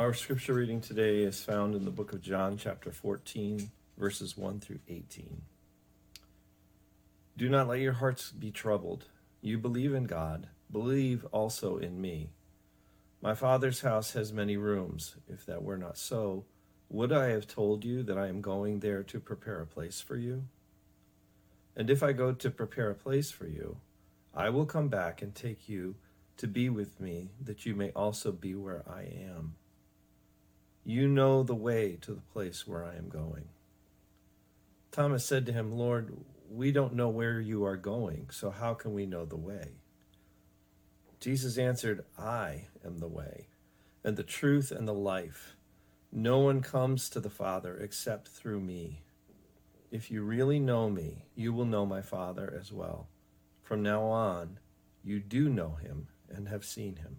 Our scripture reading today is found in the book of John, chapter 14, verses 1 through 18. Do not let your hearts be troubled. You believe in God, believe also in me. My Father's house has many rooms. If that were not so, would I have told you that I am going there to prepare a place for you? And if I go to prepare a place for you, I will come back and take you to be with me, that you may also be where I am. You know the way to the place where I am going. Thomas said to him, Lord, we don't know where you are going, so how can we know the way? Jesus answered, I am the way, and the truth, and the life. No one comes to the Father except through me. If you really know me, you will know my Father as well. From now on, you do know him and have seen him.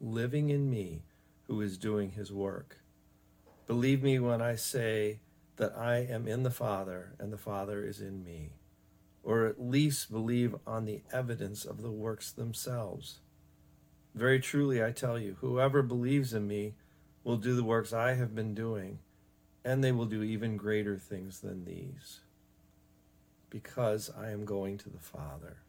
living in me who is doing his work. Believe me when I say that I am in the Father and the Father is in me, or at least believe on the evidence of the works themselves. Very truly, I tell you, whoever believes in me will do the works I have been doing and they will do even greater things than these, because I am going to the Father.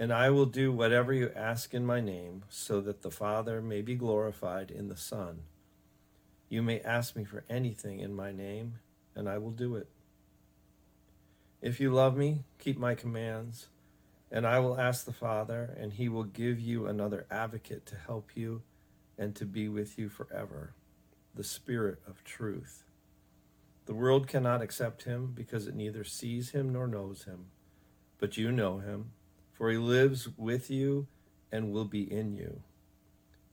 And I will do whatever you ask in my name, so that the Father may be glorified in the Son. You may ask me for anything in my name, and I will do it. If you love me, keep my commands, and I will ask the Father, and he will give you another advocate to help you and to be with you forever the Spirit of truth. The world cannot accept him because it neither sees him nor knows him. But you know him, for he lives with you and will be in you.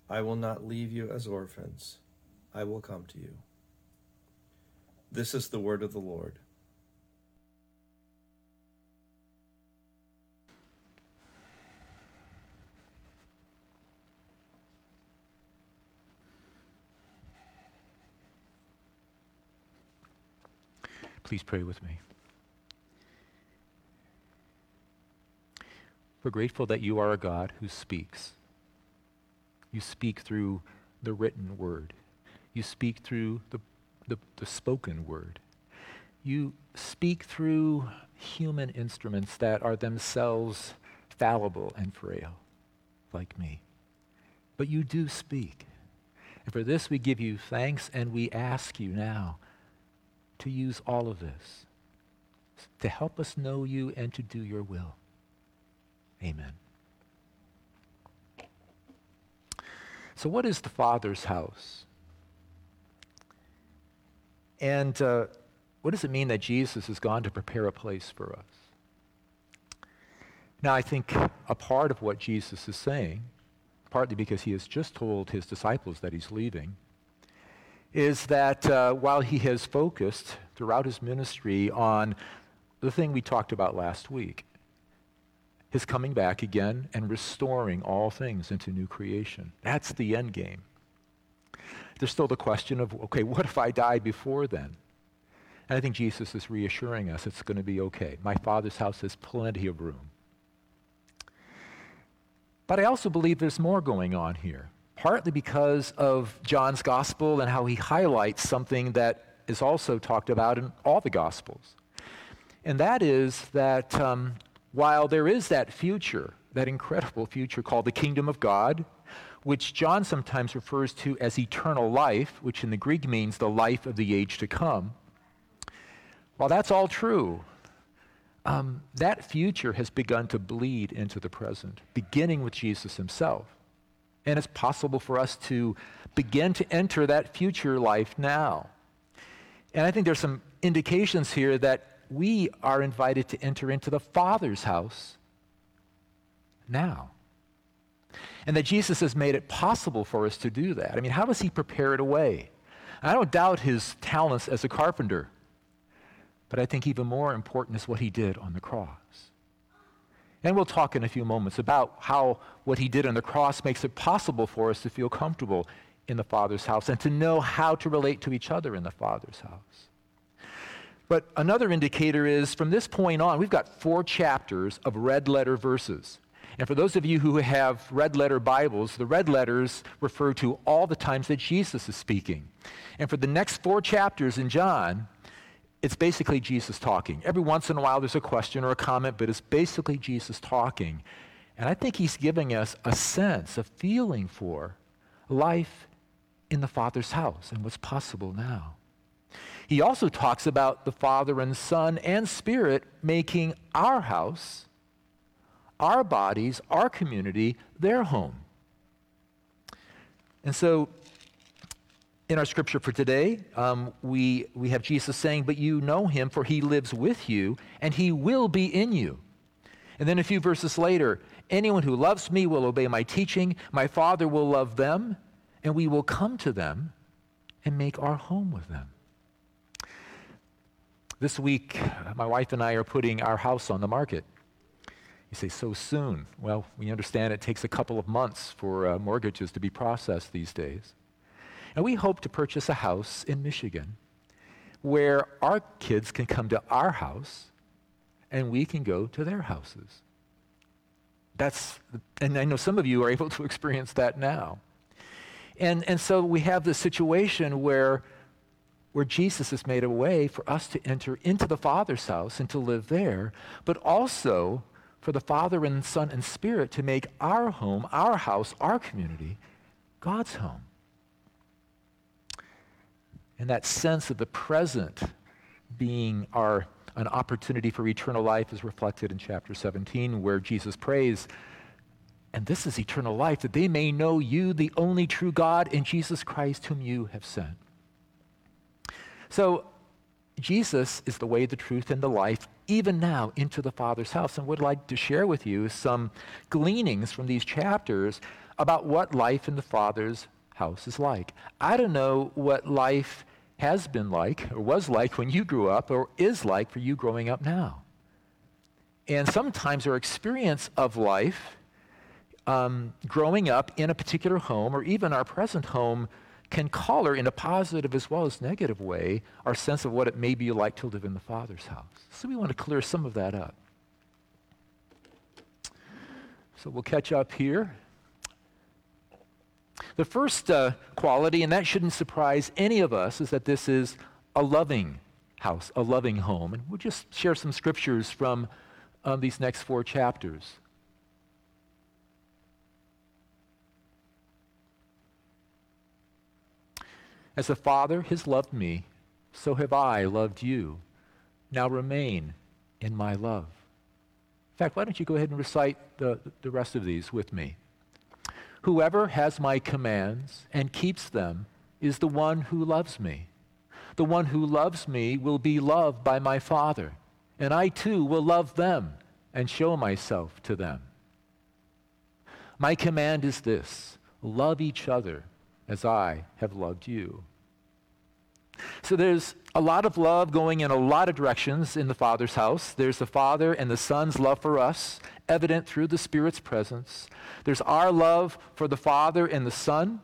I will not leave you as orphans. I will come to you. This is the word of the Lord. Please pray with me. We're grateful that you are a God who speaks. You speak through the written word. You speak through the, the, the spoken word. You speak through human instruments that are themselves fallible and frail, like me. But you do speak. And for this we give you thanks and we ask you now to use all of this to help us know you and to do your will. Amen. So, what is the Father's house? And uh, what does it mean that Jesus has gone to prepare a place for us? Now, I think a part of what Jesus is saying, partly because he has just told his disciples that he's leaving, is that uh, while he has focused throughout his ministry on the thing we talked about last week, his coming back again and restoring all things into new creation. That's the end game. There's still the question of, okay, what if I die before then? And I think Jesus is reassuring us it's going to be okay. My Father's house has plenty of room. But I also believe there's more going on here partly because of John's gospel and how he highlights something that is also talked about in all the gospels. And that is that um, while there is that future, that incredible future called the kingdom of God, which John sometimes refers to as eternal life, which in the Greek means the life of the age to come, while that's all true, um, that future has begun to bleed into the present, beginning with Jesus himself. And it's possible for us to begin to enter that future life now. And I think there's some indications here that we are invited to enter into the Father's house now. And that Jesus has made it possible for us to do that. I mean, how does he prepare it away? I don't doubt his talents as a carpenter, but I think even more important is what he did on the cross. And we'll talk in a few moments about how what he did on the cross makes it possible for us to feel comfortable in the Father's house and to know how to relate to each other in the Father's house. But another indicator is from this point on, we've got four chapters of red letter verses. And for those of you who have red letter Bibles, the red letters refer to all the times that Jesus is speaking. And for the next four chapters in John, it's basically Jesus talking. Every once in a while there's a question or a comment, but it's basically Jesus talking. And I think he's giving us a sense, a feeling for life in the Father's house and what's possible now. He also talks about the Father and Son and Spirit making our house, our bodies, our community, their home. And so in our scripture for today, um, we, we have Jesus saying, But you know him, for he lives with you, and he will be in you. And then a few verses later, anyone who loves me will obey my teaching. My Father will love them, and we will come to them and make our home with them. This week, my wife and I are putting our house on the market. You say, so soon? Well, we understand it takes a couple of months for uh, mortgages to be processed these days. And we hope to purchase a house in Michigan where our kids can come to our house and we can go to their houses. That's, and I know some of you are able to experience that now. And, and so we have this situation where, where Jesus has made a way for us to enter into the Father's house and to live there, but also for the Father and Son and Spirit to make our home, our house, our community, God's home. And that sense of the present being our an opportunity for eternal life is reflected in chapter 17, where Jesus prays, and this is eternal life, that they may know you, the only true God, and Jesus Christ, whom you have sent. So, Jesus is the way, the truth, and the life, even now into the Father's house. And I'd like to share with you some gleanings from these chapters about what life in the Father's house is like. I don't know what life has been like, or was like when you grew up, or is like for you growing up now. And sometimes our experience of life, um, growing up in a particular home, or even our present home, can color in a positive as well as negative way our sense of what it may be like to live in the Father's house. So we want to clear some of that up. So we'll catch up here. The first uh, quality, and that shouldn't surprise any of us, is that this is a loving house, a loving home. And we'll just share some scriptures from um, these next four chapters. As the Father has loved me, so have I loved you. Now remain in my love. In fact, why don't you go ahead and recite the, the rest of these with me? Whoever has my commands and keeps them is the one who loves me. The one who loves me will be loved by my Father, and I too will love them and show myself to them. My command is this love each other as I have loved you. So there's a lot of love going in a lot of directions in the Father's house. There's the Father and the Son's love for us, evident through the Spirit's presence. There's our love for the Father and the Son,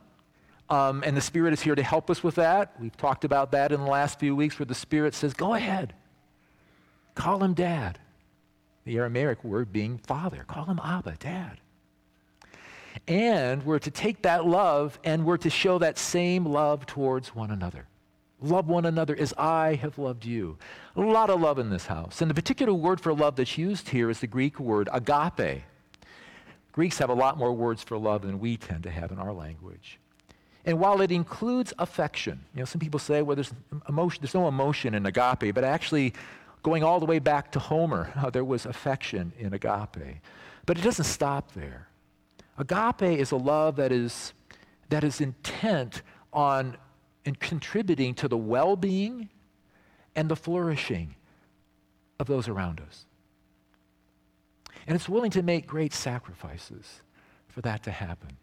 um, and the Spirit is here to help us with that. We've talked about that in the last few weeks where the Spirit says, Go ahead, call him Dad. The Aramaic word being Father. Call him Abba, Dad. And we're to take that love and we're to show that same love towards one another. Love one another as I have loved you. A lot of love in this house. And the particular word for love that's used here is the Greek word agape. Greeks have a lot more words for love than we tend to have in our language. And while it includes affection, you know, some people say, well, there's, emotion, there's no emotion in agape, but actually, going all the way back to Homer, there was affection in agape. But it doesn't stop there. Agape is a love that is, that is intent on and contributing to the well being and the flourishing of those around us. And it's willing to make great sacrifices for that to happen.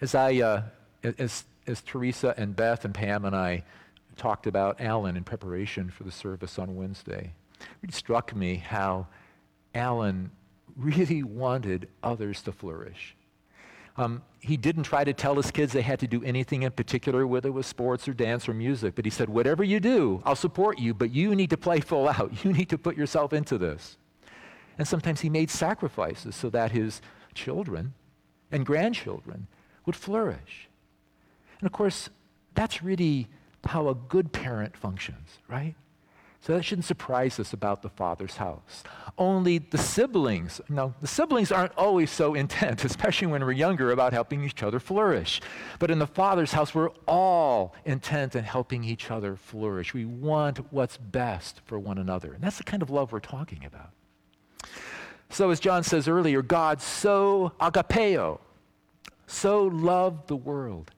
As I, uh, as, as Teresa and Beth and Pam and I talked about Alan in preparation for the service on Wednesday, it struck me how Alan really wanted others to flourish. Um, he didn't try to tell his kids they had to do anything in particular, whether it was sports or dance or music, but he said, Whatever you do, I'll support you, but you need to play full out. You need to put yourself into this. And sometimes he made sacrifices so that his children and grandchildren would flourish. And of course, that's really how a good parent functions, right? So that shouldn't surprise us about the Father's house. Only the siblings, no, the siblings aren't always so intent, especially when we're younger, about helping each other flourish. But in the Father's house, we're all intent in helping each other flourish. We want what's best for one another. And that's the kind of love we're talking about. So, as John says earlier, God so agapeo, so loved the world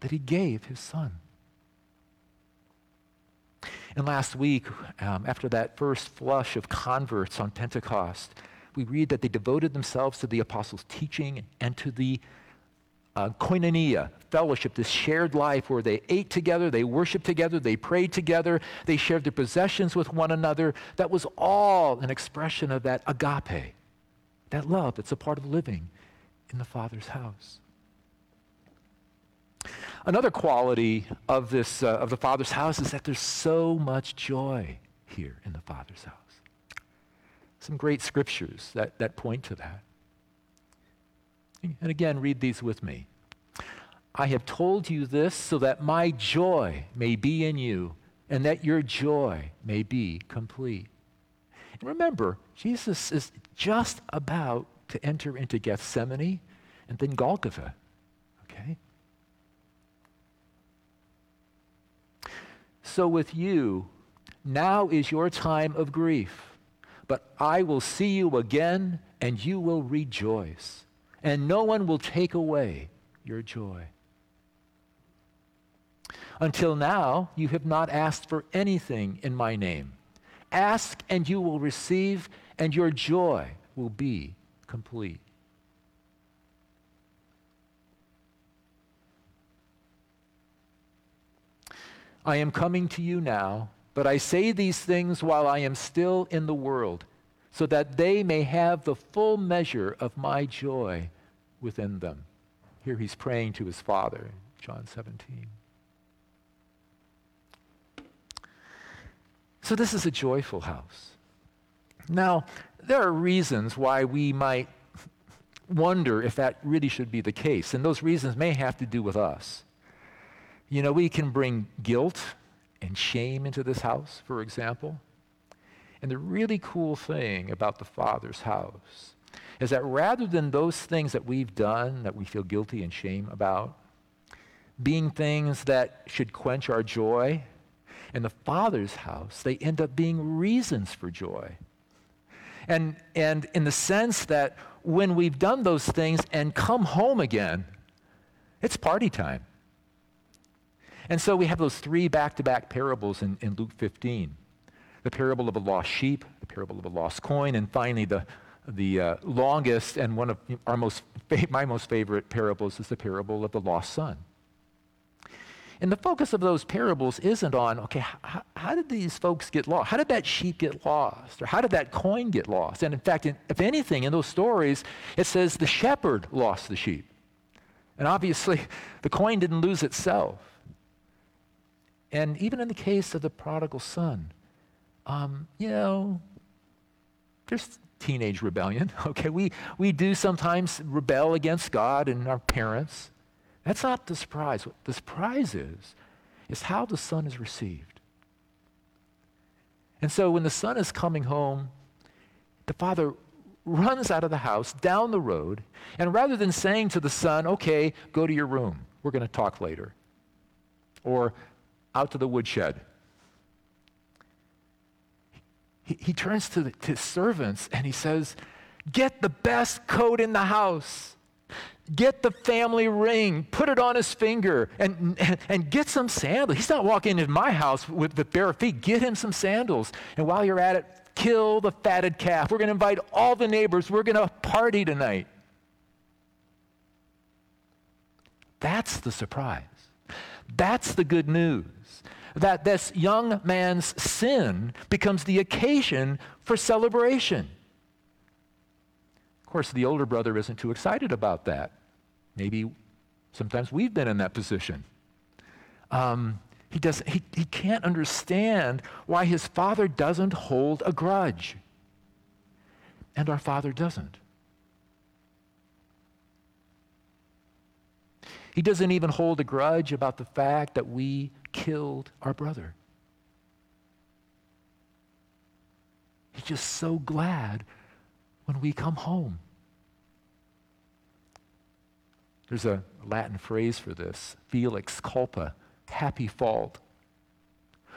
that he gave his son. And last week, um, after that first flush of converts on Pentecost, we read that they devoted themselves to the apostles' teaching and to the uh, koinonia, fellowship, this shared life where they ate together, they worshiped together, they prayed together, they shared their possessions with one another. That was all an expression of that agape, that love that's a part of living in the Father's house. Another quality of, this, uh, of the Father's house is that there's so much joy here in the Father's house. Some great scriptures that, that point to that. And again, read these with me. I have told you this so that my joy may be in you and that your joy may be complete. And remember, Jesus is just about to enter into Gethsemane and then Golgotha. Okay? So with you, now is your time of grief, but I will see you again and you will rejoice, and no one will take away your joy. Until now, you have not asked for anything in my name. Ask and you will receive, and your joy will be complete. I am coming to you now, but I say these things while I am still in the world, so that they may have the full measure of my joy within them. Here he's praying to his Father, John 17. So, this is a joyful house. Now, there are reasons why we might wonder if that really should be the case, and those reasons may have to do with us. You know, we can bring guilt and shame into this house, for example. And the really cool thing about the Father's house is that rather than those things that we've done that we feel guilty and shame about, being things that should quench our joy, in the Father's house, they end up being reasons for joy. And, and in the sense that when we've done those things and come home again, it's party time. And so we have those three back to back parables in, in Luke 15 the parable of a lost sheep, the parable of a lost coin, and finally the, the uh, longest and one of our most, my most favorite parables is the parable of the lost son. And the focus of those parables isn't on, okay, how, how, did these folks get lost? How did that sheep get lost? Or how did that coin get lost? And in fact, in, if anything, in those stories, it says the shepherd lost the sheep. And obviously, the coin didn't lose itself. And even in the case of the prodigal son, um, you know, there's teenage rebellion. Okay, we, we do sometimes rebel against God and our parents. That's not the surprise. What the surprise is, is how the son is received. And so when the son is coming home, the father runs out of the house down the road, and rather than saying to the son, okay, go to your room, we're going to talk later, or out to the woodshed. He, he turns to, the, to his servants and he says, Get the best coat in the house. Get the family ring, put it on his finger, and, and, and get some sandals. He's not walking into my house with, with bare feet. Get him some sandals. And while you're at it, kill the fatted calf. We're going to invite all the neighbors. We're going to party tonight. That's the surprise. That's the good news. That this young man's sin becomes the occasion for celebration. Of course, the older brother isn't too excited about that. Maybe sometimes we've been in that position. Um, he, doesn't, he, he can't understand why his father doesn't hold a grudge. And our father doesn't. He doesn't even hold a grudge about the fact that we killed our brother. He's just so glad when we come home. There's a Latin phrase for this felix culpa happy fault.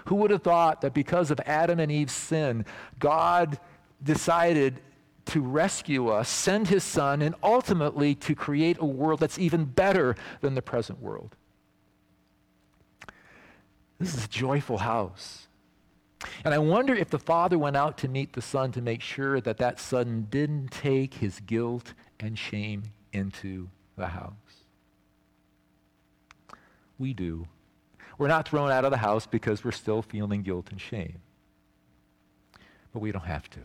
Who would have thought that because of Adam and Eve's sin, God decided to rescue us, send his son, and ultimately to create a world that's even better than the present world? This is a joyful house. And I wonder if the father went out to meet the son to make sure that that son didn't take his guilt and shame into the house. We do. We're not thrown out of the house because we're still feeling guilt and shame. But we don't have to.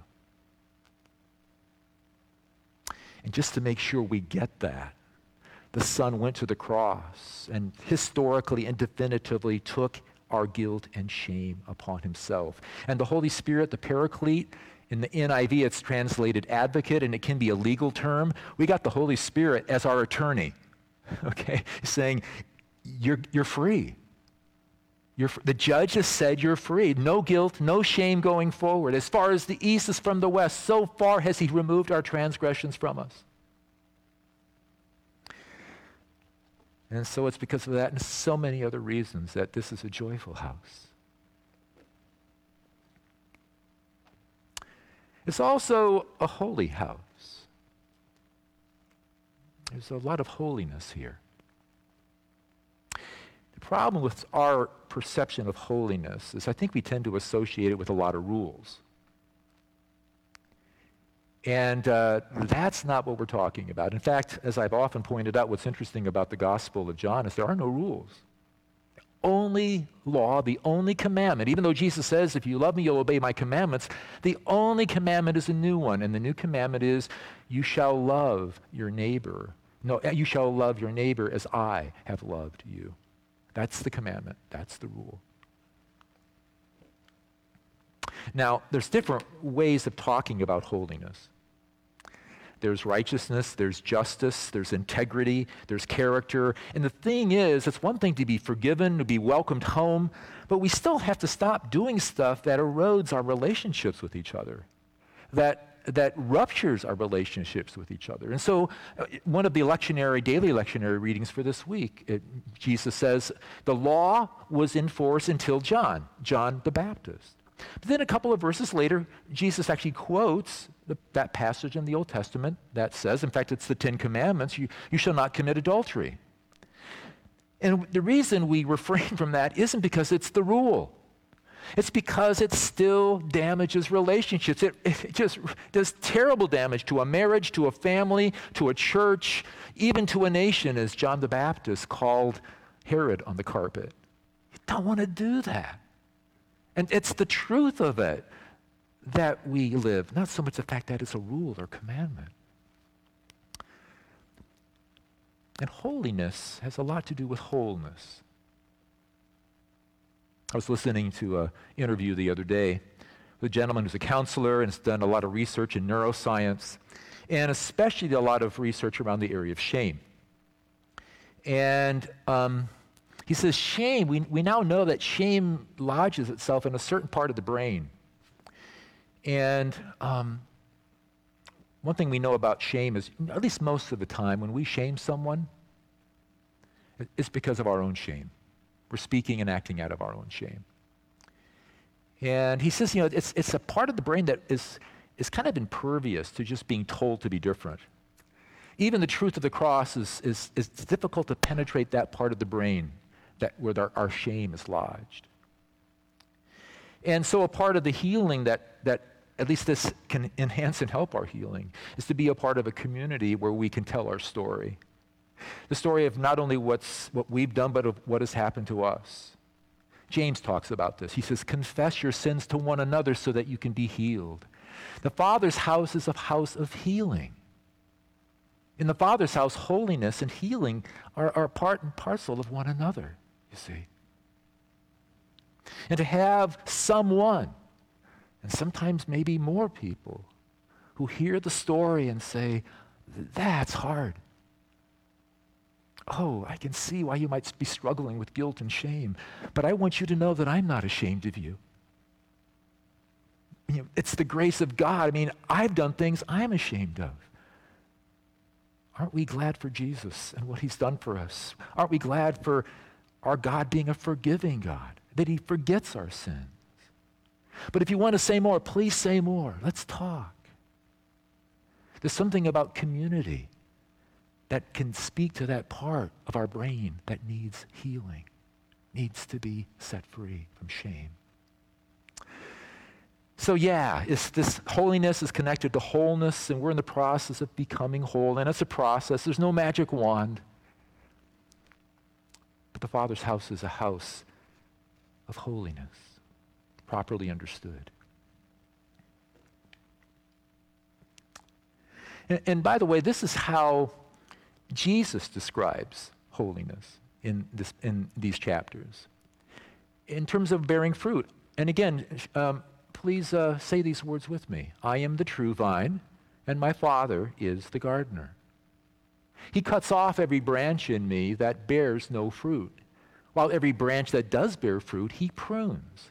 And just to make sure we get that, the Son went to the cross and historically and definitively took our guilt and shame upon himself. And the Holy Spirit, the Paraclete, in the NIV it's translated advocate, and it can be a legal term. We got the Holy Spirit as our attorney, okay, saying, You're, you're free. You're, the judge has said you're free. No guilt, no shame going forward. As far as the east is from the west, so far has he removed our transgressions from us. And so it's because of that and so many other reasons that this is a joyful house. It's also a holy house. There's a lot of holiness here The problem with our perception of holiness is I think we tend to associate it with a lot of rules. And uh, that's not what we're talking about. In fact, as I've often pointed out, what's interesting about the Gospel of John is there are no rules. Only law, the only commandment, even though Jesus says, if you love me, you'll obey my commandments, the only commandment is a new one. And the new commandment is, you shall love your neighbor. No, you shall love your neighbor as I have loved you. That's the commandment. That's the rule. Now, there's different ways of talking about holiness. There's righteousness, there's justice, there's integrity, there's character. And the thing is, it's one thing to be forgiven, to be welcomed home, but we still have to stop doing stuff that erodes our relationships with each other, that that ruptures our relationships with each other. And so, uh, one of the lectionary, daily lectionary readings for this week, it, Jesus says, the law was in force until John, John the Baptist. But then a couple of verses later, Jesus actually quotes the, that passage in the Old Testament that says, in fact, it's the Ten Commandments, you, you shall not commit adultery. And the reason we refrain from that isn't because it's the rule. It's because it still damages relationships. It, it, just does terrible damage to a marriage, to a family, to a church, even to a nation, as John the Baptist called Herod on the carpet. You don't want to do that. And it's the truth of it that we live, not so much the fact that it's a rule or commandment. And holiness has a lot to do with wholeness. I was listening to an interview the other day with a gentleman who's a counselor and has done a lot of research in neuroscience, and especially a lot of research around the area of shame. And um, he says, shame, we, we now know that shame lodges itself in a certain part of the brain. And um, one thing we know about shame is, at least most of the time, when we shame someone, it's because of our own shame. We're speaking and acting out of our own shame. And he says, you know, it's, it's a part of the brain that is, is kind of impervious to just being told to be different. Even the truth of the cross is, is, is difficult to penetrate that part of the brain that, where our, our shame is lodged. And so, a part of the healing that, that at least this can enhance and help our healing, is to be a part of a community where we can tell our story. The story of not only what's, what we've done, but of what has happened to us. James talks about this. He says, Confess your sins to one another so that you can be healed. The Father's house is a house of healing. In the Father's house, holiness and healing are, are part and parcel of one another, you see. And to have someone, and sometimes maybe more people, who hear the story and say, That's hard. Oh, I can see why you might be struggling with guilt and shame, but I want you to know that I'm not ashamed of you. you know, it's the grace of God. I mean, I've done things I'm ashamed of. Aren't we glad for Jesus and what he's done for us? Aren't we glad for our God being a forgiving God, that he forgets our sins? But if you want to say more, please say more. Let's talk. There's something about community that can speak to that part of our brain that needs healing, needs to be set free from shame. So, yeah, this holiness is connected to wholeness, and we're in the process of becoming whole, and it's a process. There's no magic wand. But the Father's house is a house of holiness, properly understood. And, and by the way, this is how Jesus describes holiness in, this, in these chapters in terms of bearing fruit. And again, um, please uh, say these words with me I am the true vine, and my Father is the gardener. He cuts off every branch in me that bears no fruit, while every branch that does bear fruit, he prunes.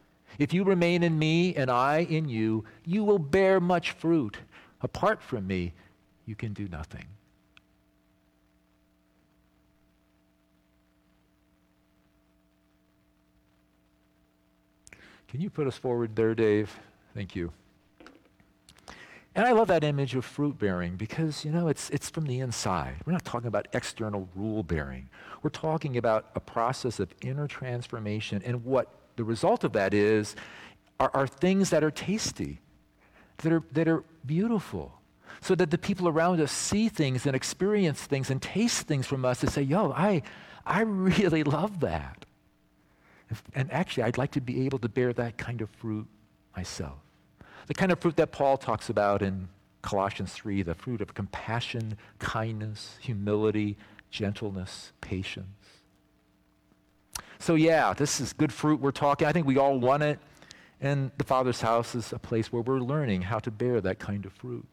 If you remain in me and I in you, you will bear much fruit. Apart from me, you can do nothing. Can you put us forward there, Dave? Thank you. And I love that image of fruit bearing because, you know, it's, it's from the inside. We're not talking about external rule bearing. We're talking about a process of inner transformation. And what the result of that is are, are things that are tasty, that are, that are beautiful, so that the people around us see things and experience things and taste things from us and say, yo, I, I really love that. And actually, I'd like to be able to bear that kind of fruit myself. The kind of fruit that Paul talks about in Colossians 3 the fruit of compassion, kindness, humility, gentleness, patience. So, yeah, this is good fruit we're talking. I think we all want it. And the Father's house is a place where we're learning how to bear that kind of fruit.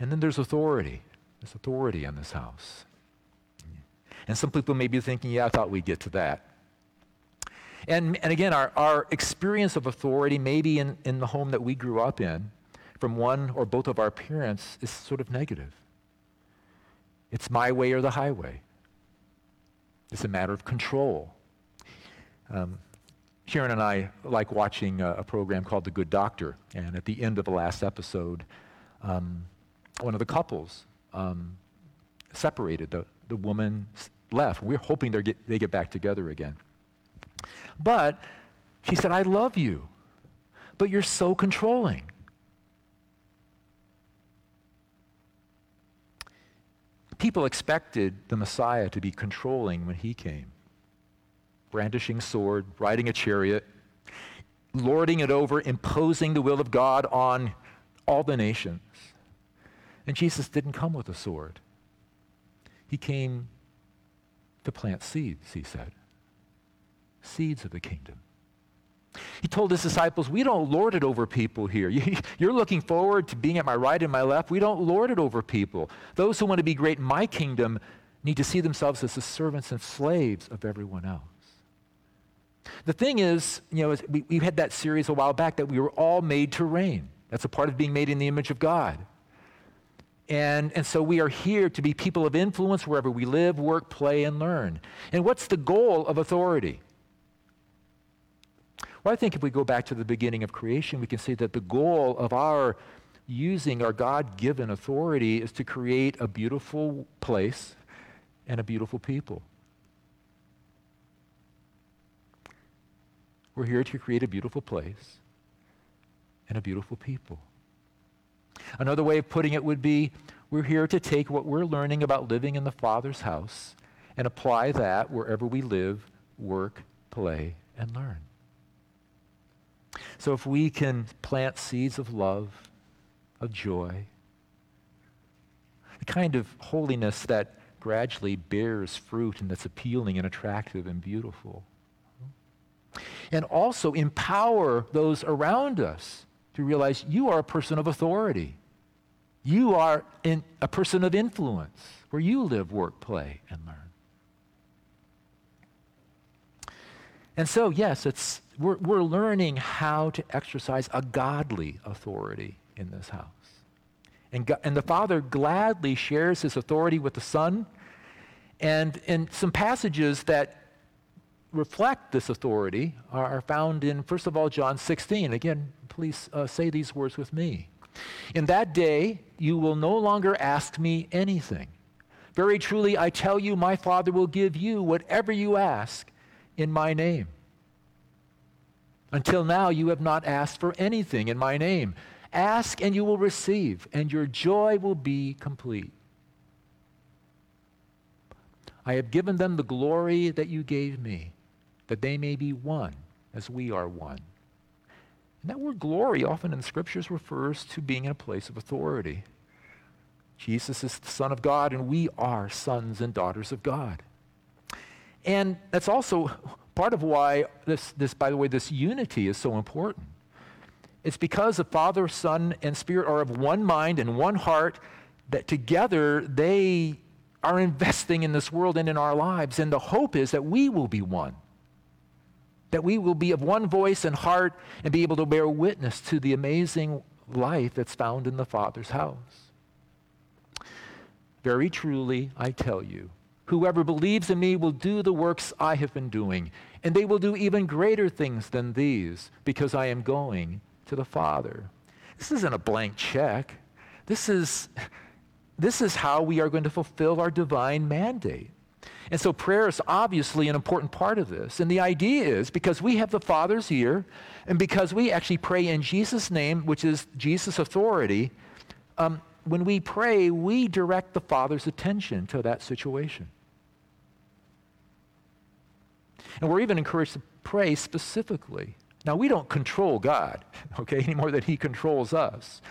And then there's authority. There's authority in this house. And some people may be thinking, yeah, I thought we'd get to that. And, and again, our, our experience of authority, maybe in, in the home that we grew up in, from one or both of our parents, is sort of negative. It's my way or the highway. It's a matter of control. Um, Sharon and I like watching a, a, program called The Good Doctor. And at the end of the last episode, um, one of the couples um, separated. The, the woman left. We're hoping get, they get back together again. But she said, I love you, but you're so controlling. People expected the Messiah to be controlling when he came brandishing sword, riding a chariot, lording it over, imposing the will of God on all the nations. And Jesus didn't come with a sword. He came to plant seeds, he said. Seeds of the kingdom. He told his disciples, We don't lord it over people here. You're looking forward to being at my right and my left. We don't lord it over people. Those who want to be great in my kingdom need to see themselves as the servants and slaves of everyone else. The thing is, you know, we, we had that series a while back that we were all made to reign. That's a part of being made in the image of God. And, and so we are here to be people of influence wherever we live, work, play, and learn. And what's the goal of authority? Well, I think if we go back to the beginning of creation, we can see that the goal of our using our God given authority is to create a beautiful place and a beautiful people. We're here to create a beautiful place and a beautiful people. Another way of putting it would be we're here to take what we're learning about living in the Father's house and apply that wherever we live, work, play, and learn. So if we can plant seeds of love, of joy, the kind of holiness that gradually bears fruit and that's appealing and attractive and beautiful. And also empower those around us to realize you are a person of authority. You are in, a person of influence where you live, work, play, and learn. And so, yes, it's, we're, we're learning how to exercise a godly authority in this house. And, and the Father gladly shares his authority with the Son. And in some passages that reflect this authority are, are found in, first of all, John 16. Again, please uh, say these words with me. In that day, you will no longer ask me anything. Very truly, I tell you, my Father will give you whatever you ask in my name. Until now, you have not asked for anything in my name. Ask and you will receive, and your joy will be complete. I have given them the glory that you gave me, that they may be one as we are one. And that word glory often in scriptures refers to being in a place of authority. Jesus is the Son of God, and we are sons and daughters of God. And that's also part of why this, this, by the way, this unity is so important. It's because the Father, Son, and Spirit are of one mind and one heart that together they are investing in this world and in our lives. And the hope is that we will be one that we will be of one voice and heart and be able to bear witness to the amazing life that's found in the Father's house. Very truly, I tell you, whoever believes in me will do the works I have been doing, and they will do even greater things than these, because I am going to the Father. This isn't a blank check. This is, this is how we are going to fulfill our divine mandate. And so prayer is obviously an important part of this. And the idea is because we have the Father's ear, and because we actually pray in Jesus' name, which is Jesus' authority, um, when we pray, we direct the Father's attention to that situation. And we're even encouraged to pray specifically. Now, we don't control God, okay, any more than He controls us.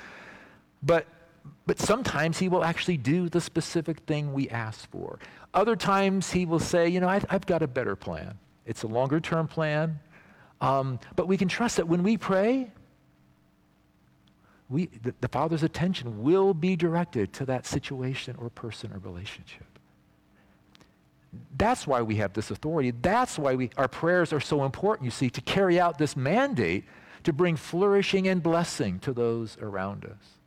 But, but sometimes He will actually do the specific thing we ask for. Other times he will say, you know, I've, I've got a better plan. It's a longer term plan. Um, but we can trust that when we pray, we, the, the Father's attention will be directed to that situation or person or relationship. That's why we have this authority. That's why we, our prayers are so important, you see, to carry out this mandate to bring flourishing and blessing to those around us.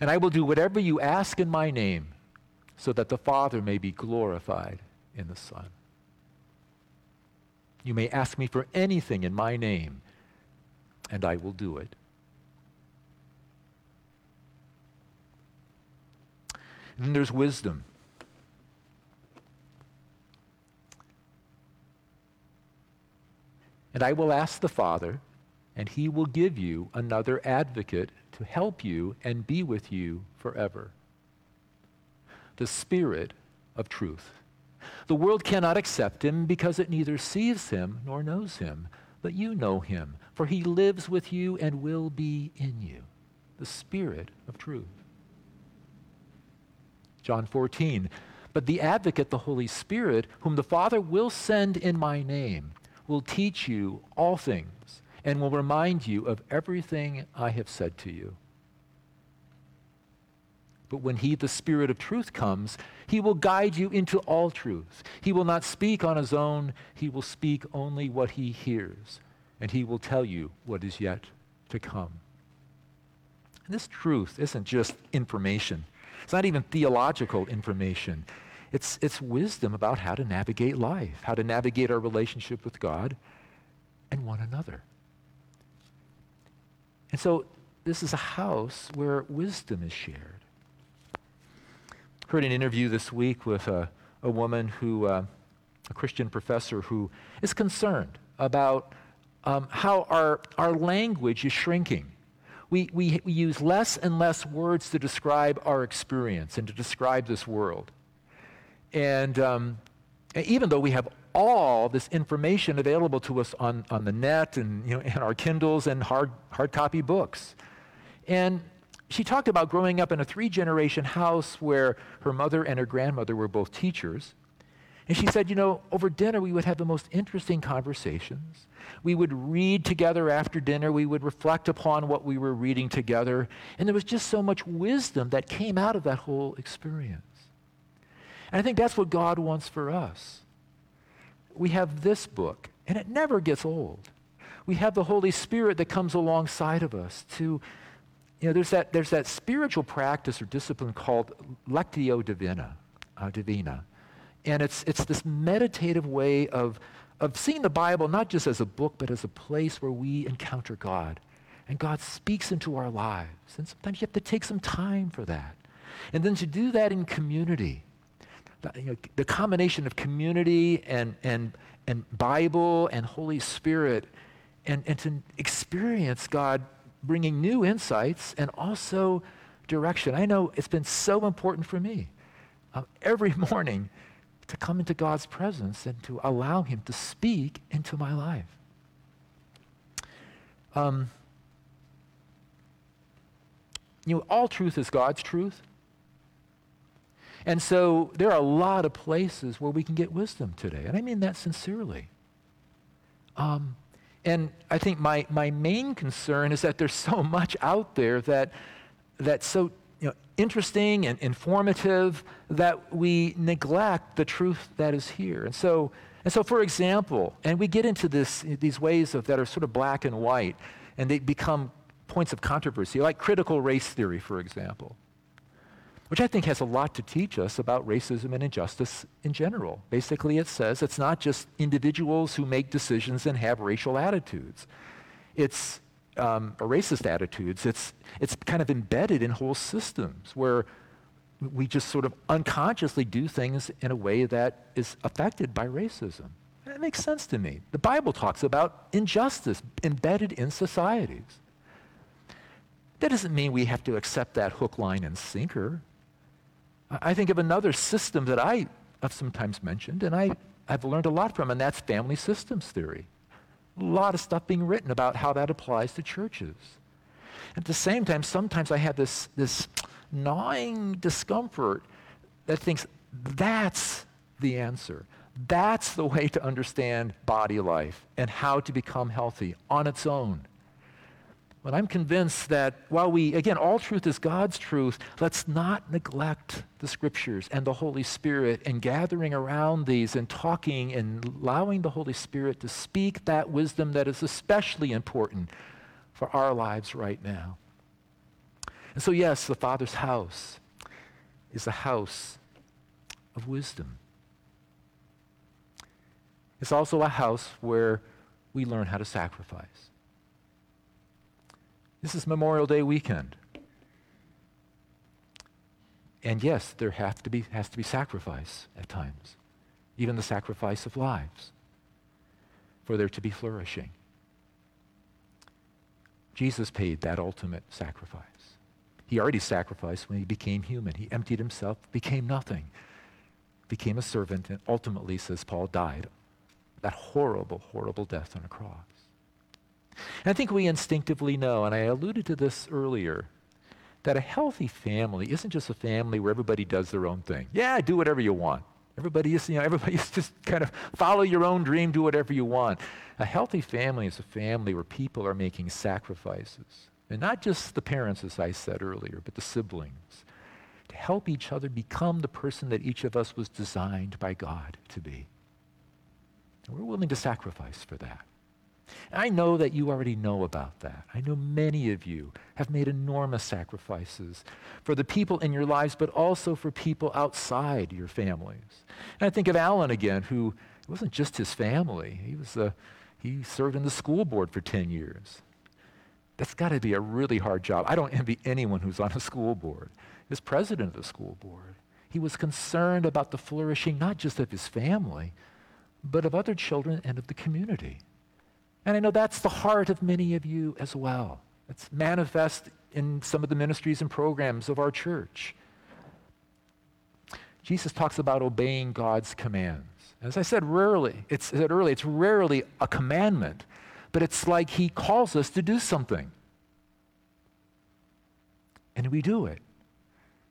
And I will do whatever you ask in my name, so that the Father may be glorified in the Son. You may ask me for anything in my name, and I will do it. And then there's wisdom. And I will ask the Father, and he will give you another advocate to help you and be with you forever. The Spirit of truth. The world cannot accept him because it neither sees him nor knows him, but you know him, for he lives with you and will be in you. The Spirit of truth. John 14. But the advocate, the Holy Spirit, whom the Father will send in my name, will teach you all things and will remind you of everything I have said to you. But when he, the Spirit of truth, comes, he will guide you into all truth. He will not speak on his own, he will speak only what he hears, and he will tell you what is yet to come. And this truth isn't just information, it's not even theological information. It's, it's wisdom about how to navigate life, how to navigate our relationship with God and one another. And so, this is a house where wisdom is shared heard an interview this week with a, a woman who, uh, a Christian professor, who is concerned about um, how our, our language is shrinking. We, we, we use less and less words to describe our experience and to describe this world. And um, even though we have all this information available to us on, on the net and you know, in our Kindles and hard, hard copy books. And she talked about growing up in a three generation house where her mother and her grandmother were both teachers. And she said, you know, over dinner we would have the most interesting conversations. We would read together after dinner. We would reflect upon what we were reading together. And there was just so much wisdom that came out of that whole experience. And I think that's what God wants for us. We have this book, and it never gets old. We have the Holy Spirit that comes alongside of us to you know, there's that, there's that spiritual practice or discipline called lectio divina, uh, divina. And it's, it's this meditative way of, of seeing the Bible not just as a book, but as a place where we encounter God. And God speaks into our lives. And sometimes you have to take some time for that. And then to do that in community, you know, the combination of community and, and, and Bible and Holy Spirit, and, and to experience God bringing new insights and also direction. I know it's been so important for me uh, every morning to come into God's presence and to allow Him to speak into my life. Um, you know, all truth is God's truth. And so there are a lot of places where we can get wisdom today. And I mean that sincerely. Um, and I think my, my main concern is that there's so much out there that, that's so you know, interesting and informative that we neglect the truth that is here. And so, and so, for example, and we get into this, these ways of, that are sort of black and white, and they become points of controversy, like critical race theory, for example which I think has a lot to teach us about racism and injustice in general. Basically, it says it's not just individuals who make decisions and have racial attitudes. It's um, racist attitudes. It's, it's kind of embedded in whole systems where we just sort of unconsciously do things in a way that is affected by racism. That makes sense to me. The Bible talks about injustice embedded in societies. That doesn't mean we have to accept that hook, line, and sinker. I think of another system that I have sometimes mentioned, and I, I've learned a lot from, and that's family systems theory. A lot of stuff being written about how that applies to churches. At the same time, sometimes I have this, this gnawing discomfort that thinks that's the answer. That's the way to understand body life and how to become healthy on its own. But I'm convinced that while we, again, all truth is God's truth, let's not neglect the scriptures and the Holy Spirit and gathering around these and talking and allowing the Holy Spirit to speak that wisdom that is especially important for our lives right now. And so, yes, the Father's house is a house of wisdom. It's also a house where we learn how to sacrifice. This is Memorial Day weekend. And yes, there have to be, has to be sacrifice at times, even the sacrifice of lives, for there to be flourishing. Jesus paid that ultimate sacrifice. He already sacrificed when he became human. He emptied himself, became nothing, became a servant, and ultimately, says Paul, died that horrible, horrible death on a cross. And I think we instinctively know, and I alluded to this earlier, that a healthy family isn't just a family where everybody does their own thing. Yeah, do whatever you want. Everybody is, you know, everybody is just kind of follow your own dream, do whatever you want. A healthy family is a family where people are making sacrifices. And not just the parents, as I said earlier, but the siblings, to help each other become the person that each of us was designed by God to be. And we're willing to sacrifice for that. I know that you already know about that. I know many of you have made enormous sacrifices for the people in your lives, but also for people outside your families. And I think of Alan again, who it wasn't just his family. He was a, he served in the school board for 10 years. That's got to be a really hard job. I don't envy anyone who's on a school board. As president of the school board, he was concerned about the flourishing not just of his family, but of other children and of the community. And I know that's the heart of many of you as well. It's manifest in some of the ministries and programs of our church. Jesus talks about obeying God's commands. As I said rarely, it's said earlier, it's rarely a commandment, but it's like he calls us to do something. And we do it.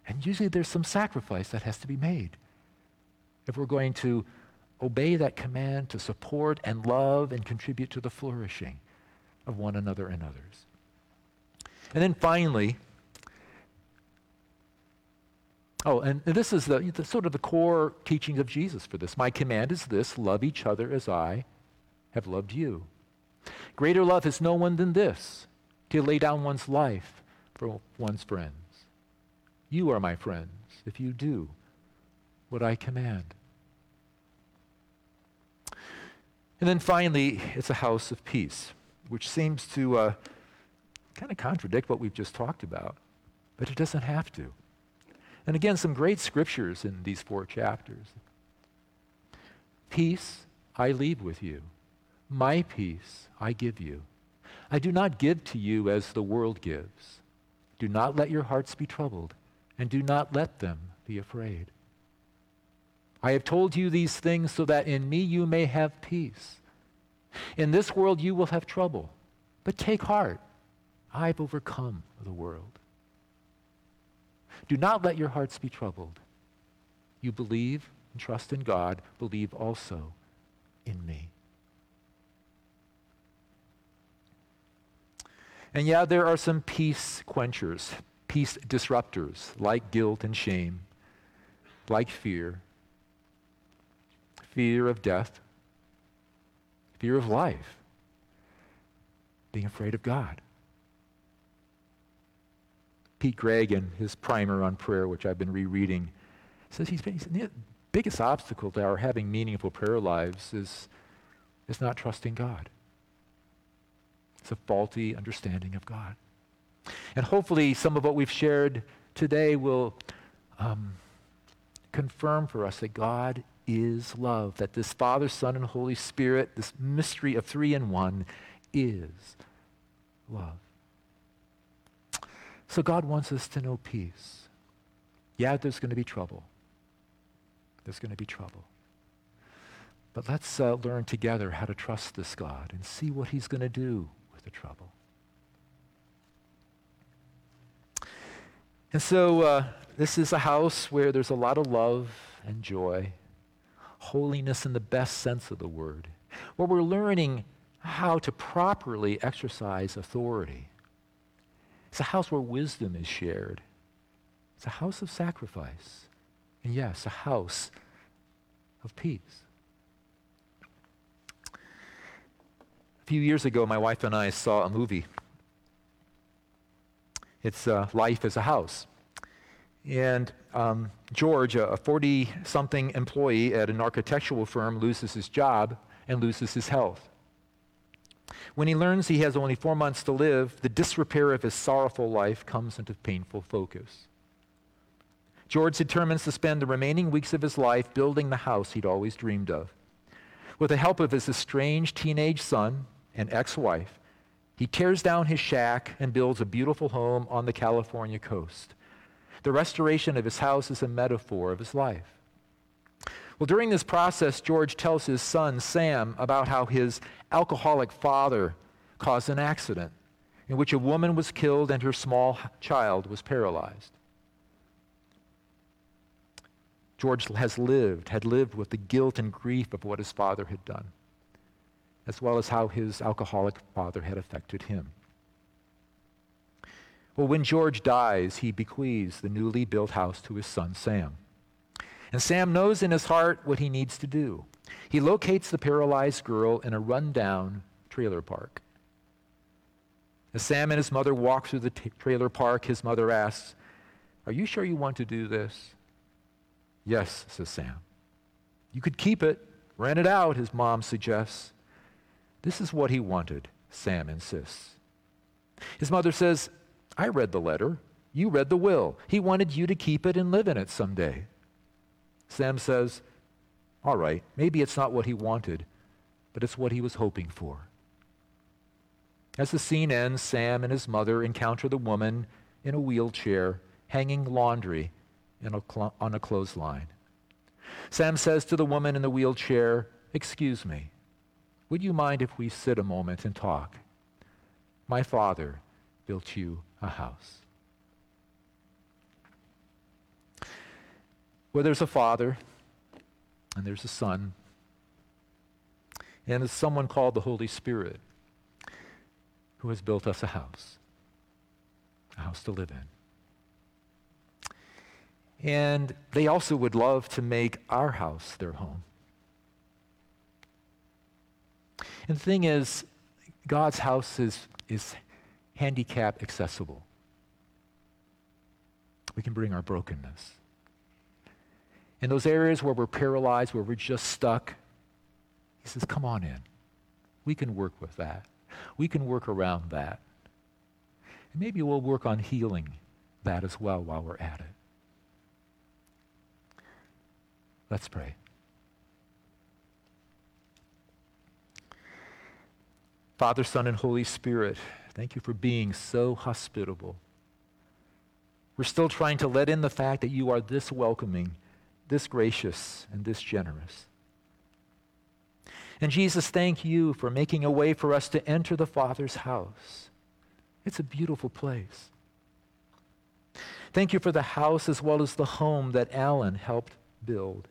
And usually there's some sacrifice that has to be made. If we're going to obey that command to support and love and contribute to the flourishing of one another and others. And then finally, oh, and this is the, the, sort of the core teachings of Jesus for this. My command is this love each other as I have loved you. Greater love has no one than this to lay down one's life for one's friends. You are my friends if you do what I command. And then finally, it's a house of peace, which seems to uh, kind of contradict what we've just talked about, but it doesn't have to. And again, some great scriptures in these four chapters. Peace I leave with you, my peace I give you. I do not give to you as the world gives. Do not let your hearts be troubled, and do not let them be afraid. I have told you these things so that in me you may have peace. In this world you will have trouble, but take heart. I've overcome the world. Do not let your hearts be troubled. You believe and trust in God, believe also in me. And yeah, there are some peace quenchers, peace disruptors, like guilt and shame, like fear, fear of death, fear of life, being afraid of God. Pete Greig, in his primer on prayer, which I've been rereading, says he's, he's the biggest obstacle to our having meaningful prayer lives is, is not trusting God. It's a faulty understanding of God. And hopefully, some of what we've shared today will um, confirm for us that God is love, that this Father, Son, and Holy Spirit, this mystery of three in one, is love. So God wants us to know peace. Yeah, there's going to be trouble. There's going to be trouble. But let's uh, learn together how to trust this God and see what He's going to do with the trouble. And so, uh, this is a house where there's a lot of love and joy holiness in the best sense of the word, where we're learning how to properly exercise authority. It's a house where wisdom is shared. It's a house of sacrifice. And yes, a house of peace. A few years ago, my wife and I saw a movie. It's uh, Life as a House. And um, George, a 40 something employee at an architectural firm, loses his job and loses his health. When he learns he has only four months to live, the disrepair of his sorrowful life comes into painful focus. George determines to spend the remaining weeks of his life building the house he'd always dreamed of. With the help of his estranged teenage son and ex wife, he tears down his shack and builds a beautiful home on the California coast. The restoration of his house is a metaphor of his life. Well, during this process, George tells his son, Sam, about how his alcoholic father caused an accident in which a woman was killed and her small child was paralyzed. George has lived, had lived with the guilt and grief of what his father had done, as well as how his alcoholic father had affected him. Well, when George dies, he bequeaths the newly built house to his son Sam. And Sam knows in his heart what he needs to do. He locates the paralyzed girl in a rundown trailer park. As Sam and his mother walk through the t- trailer park, his mother asks, Are you sure you want to do this? Yes, says Sam. You could keep it, rent it out, his mom suggests. This is what he wanted, Sam insists. His mother says, I read the letter. You read the will. He wanted you to keep it and live in it someday. Sam says, All right, maybe it's not what he wanted, but it's what he was hoping for. As the scene ends, Sam and his mother encounter the woman in a wheelchair hanging laundry a cl- on a clothesline. Sam says to the woman in the wheelchair, Excuse me, would you mind if we sit a moment and talk? My father built you a house. Where there's a father and there's a son, and there's someone called the Holy Spirit who has built us a house, a house to live in. And they also would love to make our house their home. And the thing is, God's house is, is handicap accessible. We can bring our brokenness. In those areas where we're paralyzed, where we're just stuck, He says, Come on in. We can work with that. We can work around that. And maybe we'll work on healing that as well while we're at it. Let's pray. Father, Son, and Holy Spirit, thank you for being so hospitable. We're still trying to let in the fact that you are this welcoming, this gracious, and this generous. And Jesus, thank you for making a way for us to enter the Father's house. It's a beautiful place. Thank you for the house as well as the home that Alan helped build.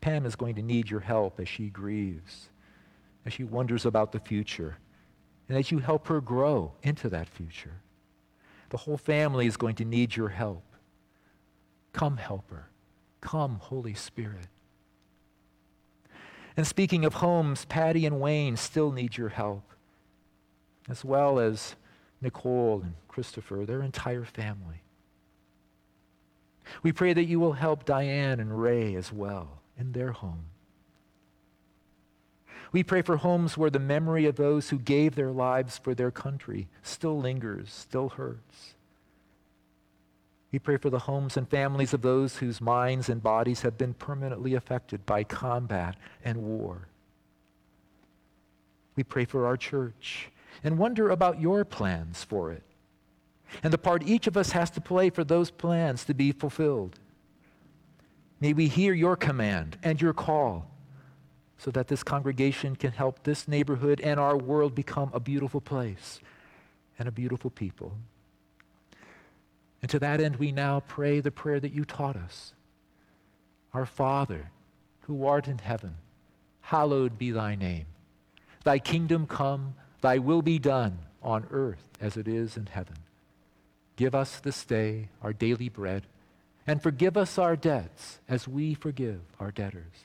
Pam is going to need your help as she grieves, as she wonders about the future, and as you help her grow into that future. The whole family is going to need your help. Come, helper. Come, Holy Spirit. And speaking of homes, Patty and Wayne still need your help, as well as Nicole and Christopher, their entire family. We pray that you will help Diane and Ray as well in their home. We pray for homes where the memory of those who gave their lives for their country still lingers, still hurts. We pray for the homes and families of those whose minds and bodies have been permanently affected by combat and war. We pray for our church and wonder about your plans for it and the part each of us has to play for those plans to be fulfilled. May we hear your command and your call so that this congregation can help this neighborhood and our world become a beautiful place and a beautiful people. And to that end, we now pray the prayer that you taught us Our Father, who art in heaven, hallowed be thy name. Thy kingdom come, thy will be done on earth as it is in heaven. Give us this day our daily bread, and forgive us our debts as we forgive our debtors.